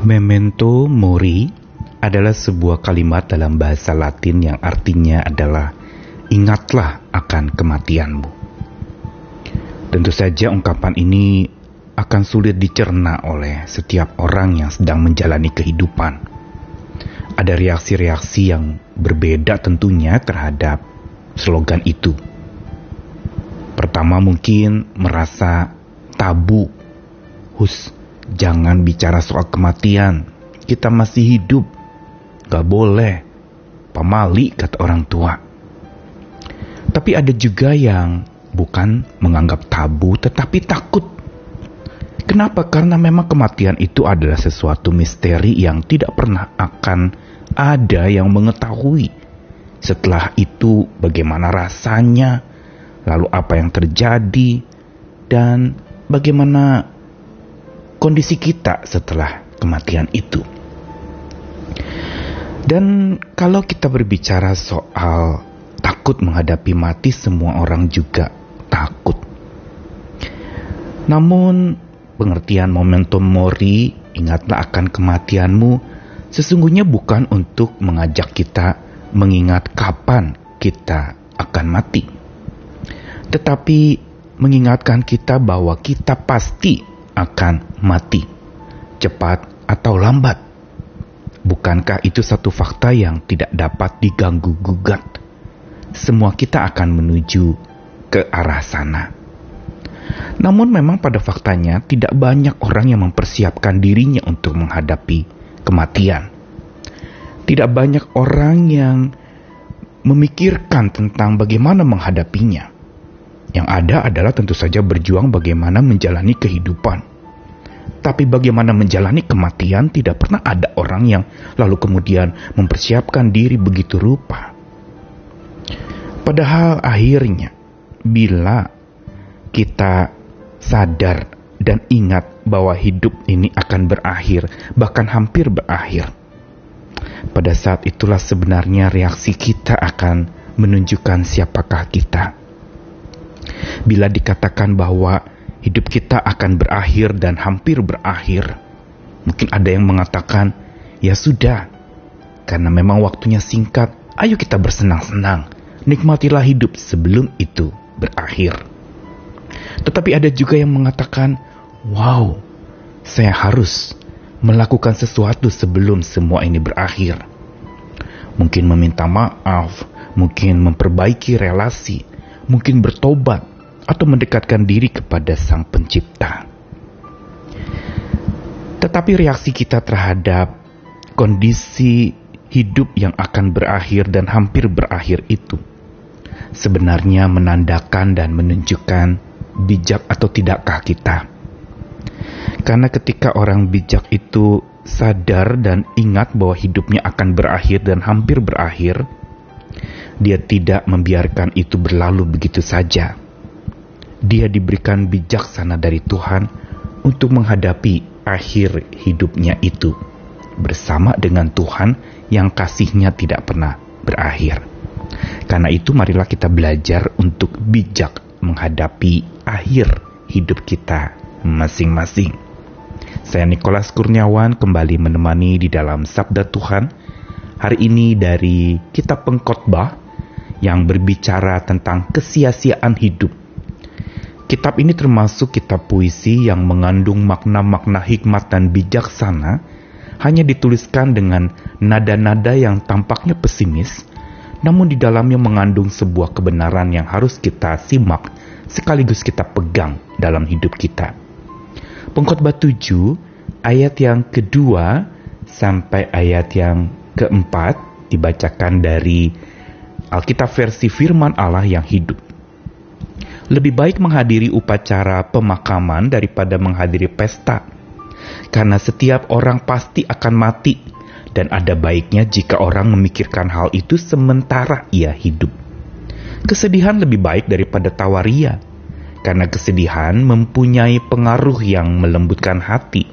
Memento mori adalah sebuah kalimat dalam bahasa Latin yang artinya adalah ingatlah akan kematianmu. Tentu saja ungkapan ini akan sulit dicerna oleh setiap orang yang sedang menjalani kehidupan. Ada reaksi-reaksi yang berbeda tentunya terhadap slogan itu. Pertama mungkin merasa tabu. Hus, jangan bicara soal kematian. Kita masih hidup. Gak boleh. Pamali kata orang tua. Tapi ada juga yang bukan menganggap tabu tetapi takut Kenapa? Karena memang kematian itu adalah sesuatu misteri yang tidak pernah akan ada yang mengetahui. Setelah itu, bagaimana rasanya, lalu apa yang terjadi, dan bagaimana kondisi kita setelah kematian itu. Dan kalau kita berbicara soal takut menghadapi mati, semua orang juga takut. Namun, pengertian momentum mori, ingatlah akan kematianmu, sesungguhnya bukan untuk mengajak kita mengingat kapan kita akan mati. Tetapi mengingatkan kita bahwa kita pasti akan mati, cepat atau lambat. Bukankah itu satu fakta yang tidak dapat diganggu gugat? Semua kita akan menuju ke arah sana. Namun memang pada faktanya tidak banyak orang yang mempersiapkan dirinya untuk menghadapi kematian. Tidak banyak orang yang memikirkan tentang bagaimana menghadapinya. Yang ada adalah tentu saja berjuang bagaimana menjalani kehidupan. Tapi bagaimana menjalani kematian tidak pernah ada orang yang lalu kemudian mempersiapkan diri begitu rupa. Padahal akhirnya bila kita sadar dan ingat bahwa hidup ini akan berakhir, bahkan hampir berakhir. Pada saat itulah sebenarnya reaksi kita akan menunjukkan siapakah kita. Bila dikatakan bahwa hidup kita akan berakhir dan hampir berakhir, mungkin ada yang mengatakan, "Ya sudah, karena memang waktunya singkat, ayo kita bersenang-senang, nikmatilah hidup sebelum itu berakhir." Tetapi ada juga yang mengatakan, "Wow, saya harus melakukan sesuatu sebelum semua ini berakhir." Mungkin meminta maaf, mungkin memperbaiki relasi, mungkin bertobat atau mendekatkan diri kepada Sang Pencipta. Tetapi reaksi kita terhadap kondisi hidup yang akan berakhir dan hampir berakhir itu sebenarnya menandakan dan menunjukkan bijak atau tidakkah kita. Karena ketika orang bijak itu sadar dan ingat bahwa hidupnya akan berakhir dan hampir berakhir, dia tidak membiarkan itu berlalu begitu saja. Dia diberikan bijaksana dari Tuhan untuk menghadapi akhir hidupnya itu bersama dengan Tuhan yang kasihnya tidak pernah berakhir. Karena itu marilah kita belajar untuk bijak menghadapi akhir hidup kita masing-masing. Saya Nikolas Kurniawan kembali menemani di dalam Sabda Tuhan hari ini dari Kitab Pengkhotbah yang berbicara tentang kesia-siaan hidup. Kitab ini termasuk kitab puisi yang mengandung makna-makna hikmat dan bijaksana, hanya dituliskan dengan nada-nada yang tampaknya pesimis, namun di dalamnya mengandung sebuah kebenaran yang harus kita simak sekaligus kita pegang dalam hidup kita. Pengkhotbah 7 ayat yang kedua sampai ayat yang keempat dibacakan dari Alkitab versi firman Allah yang hidup. Lebih baik menghadiri upacara pemakaman daripada menghadiri pesta, karena setiap orang pasti akan mati dan ada baiknya jika orang memikirkan hal itu sementara ia hidup. Kesedihan lebih baik daripada tawaria, karena kesedihan mempunyai pengaruh yang melembutkan hati.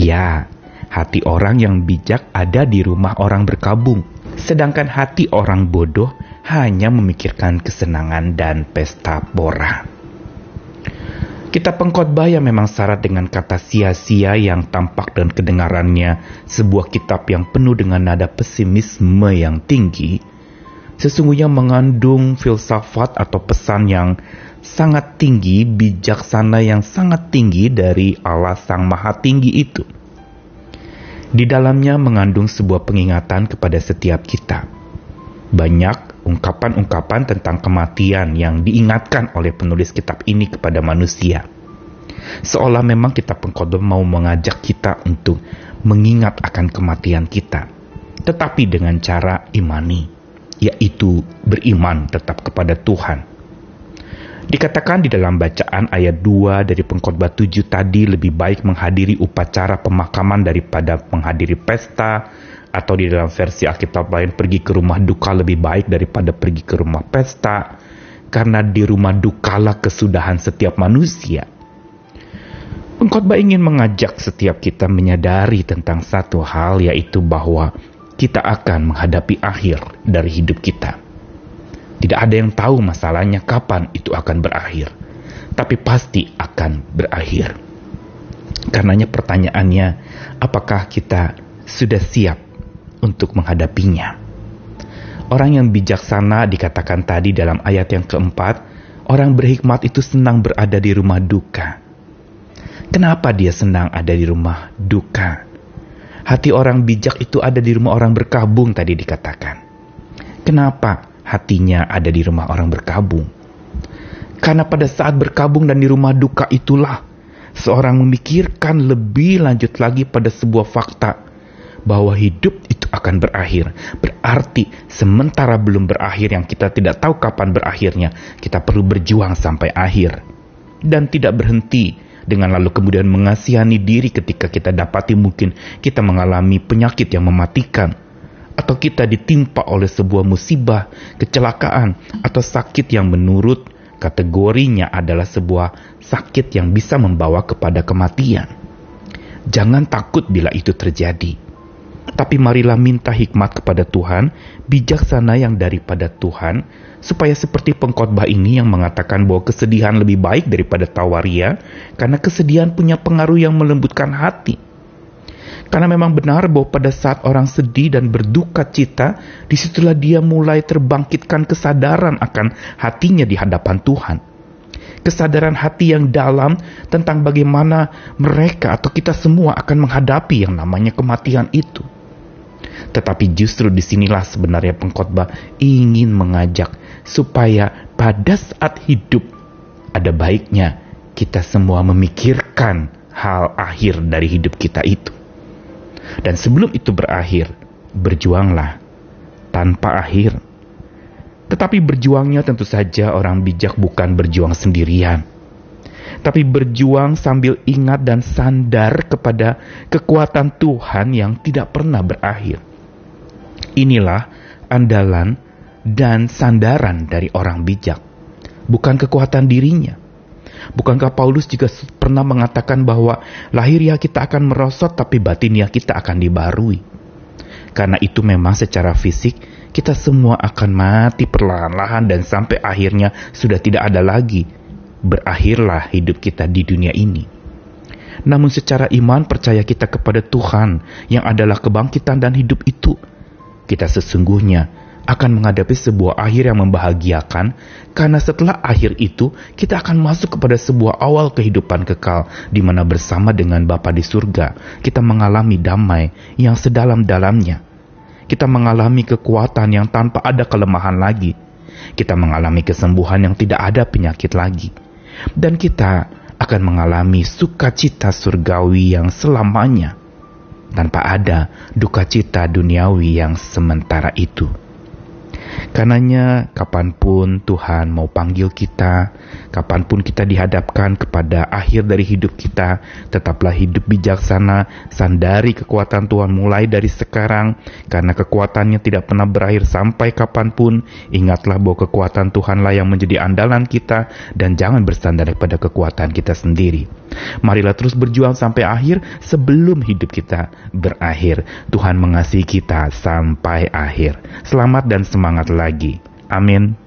Ya, hati orang yang bijak ada di rumah orang berkabung, sedangkan hati orang bodoh hanya memikirkan kesenangan dan pesta pora. Kitab pengkhotbah yang memang syarat dengan kata sia-sia yang tampak dan kedengarannya sebuah kitab yang penuh dengan nada pesimisme yang tinggi, sesungguhnya mengandung filsafat atau pesan yang sangat tinggi, bijaksana yang sangat tinggi dari Allah Sang Maha Tinggi itu. Di dalamnya mengandung sebuah pengingatan kepada setiap kita. Banyak ungkapan-ungkapan tentang kematian yang diingatkan oleh penulis kitab ini kepada manusia. Seolah memang kitab pengkodam mau mengajak kita untuk mengingat akan kematian kita. Tetapi dengan cara imani, yaitu beriman tetap kepada Tuhan Dikatakan di dalam bacaan ayat 2 dari pengkhotbah 7 tadi lebih baik menghadiri upacara pemakaman daripada menghadiri pesta atau di dalam versi Alkitab lain pergi ke rumah duka lebih baik daripada pergi ke rumah pesta karena di rumah dukalah kesudahan setiap manusia. Pengkhotbah ingin mengajak setiap kita menyadari tentang satu hal yaitu bahwa kita akan menghadapi akhir dari hidup kita. Tidak ada yang tahu masalahnya kapan itu akan berakhir, tapi pasti akan berakhir. Karenanya pertanyaannya, apakah kita sudah siap untuk menghadapinya? Orang yang bijaksana dikatakan tadi dalam ayat yang keempat, orang berhikmat itu senang berada di rumah duka. Kenapa dia senang ada di rumah duka? Hati orang bijak itu ada di rumah orang berkabung tadi dikatakan. Kenapa? Hatinya ada di rumah orang berkabung. Karena pada saat berkabung dan di rumah duka itulah seorang memikirkan lebih lanjut lagi pada sebuah fakta bahwa hidup itu akan berakhir. Berarti sementara belum berakhir yang kita tidak tahu kapan berakhirnya, kita perlu berjuang sampai akhir. Dan tidak berhenti dengan lalu kemudian mengasihani diri ketika kita dapati mungkin kita mengalami penyakit yang mematikan atau kita ditimpa oleh sebuah musibah, kecelakaan, atau sakit yang menurut kategorinya adalah sebuah sakit yang bisa membawa kepada kematian. Jangan takut bila itu terjadi. Tapi marilah minta hikmat kepada Tuhan, bijaksana yang daripada Tuhan, supaya seperti pengkhotbah ini yang mengatakan bahwa kesedihan lebih baik daripada tawaria, karena kesedihan punya pengaruh yang melembutkan hati karena memang benar bahwa pada saat orang sedih dan berduka cita, di situlah dia mulai terbangkitkan kesadaran akan hatinya di hadapan Tuhan. Kesadaran hati yang dalam tentang bagaimana mereka atau kita semua akan menghadapi yang namanya kematian itu. Tetapi justru di sinilah sebenarnya pengkhotbah ingin mengajak supaya pada saat hidup ada baiknya kita semua memikirkan hal akhir dari hidup kita itu. Dan sebelum itu berakhir, berjuanglah tanpa akhir. Tetapi berjuangnya tentu saja orang bijak bukan berjuang sendirian. Tapi berjuang sambil ingat dan sandar kepada kekuatan Tuhan yang tidak pernah berakhir. Inilah andalan dan sandaran dari orang bijak, bukan kekuatan dirinya Bukankah Paulus juga pernah mengatakan bahwa lahiriah kita akan merosot tapi batiniah kita akan dibarui? Karena itu memang secara fisik kita semua akan mati perlahan-lahan dan sampai akhirnya sudah tidak ada lagi. Berakhirlah hidup kita di dunia ini. Namun secara iman percaya kita kepada Tuhan yang adalah kebangkitan dan hidup itu. Kita sesungguhnya akan menghadapi sebuah akhir yang membahagiakan karena setelah akhir itu kita akan masuk kepada sebuah awal kehidupan kekal di mana bersama dengan Bapa di surga kita mengalami damai yang sedalam-dalamnya. Kita mengalami kekuatan yang tanpa ada kelemahan lagi. Kita mengalami kesembuhan yang tidak ada penyakit lagi. Dan kita akan mengalami sukacita surgawi yang selamanya tanpa ada duka cita duniawi yang sementara itu. Karenanya kapan pun Tuhan mau panggil kita, kapan pun kita dihadapkan kepada akhir dari hidup kita, tetaplah hidup bijaksana, sandari kekuatan Tuhan mulai dari sekarang, karena kekuatannya tidak pernah berakhir sampai kapan pun. Ingatlah bahwa kekuatan Tuhanlah yang menjadi andalan kita, dan jangan bersandar pada kekuatan kita sendiri. Marilah terus berjuang sampai akhir sebelum hidup kita berakhir. Tuhan mengasihi kita sampai akhir. Selamat dan semangat lagi. Amin.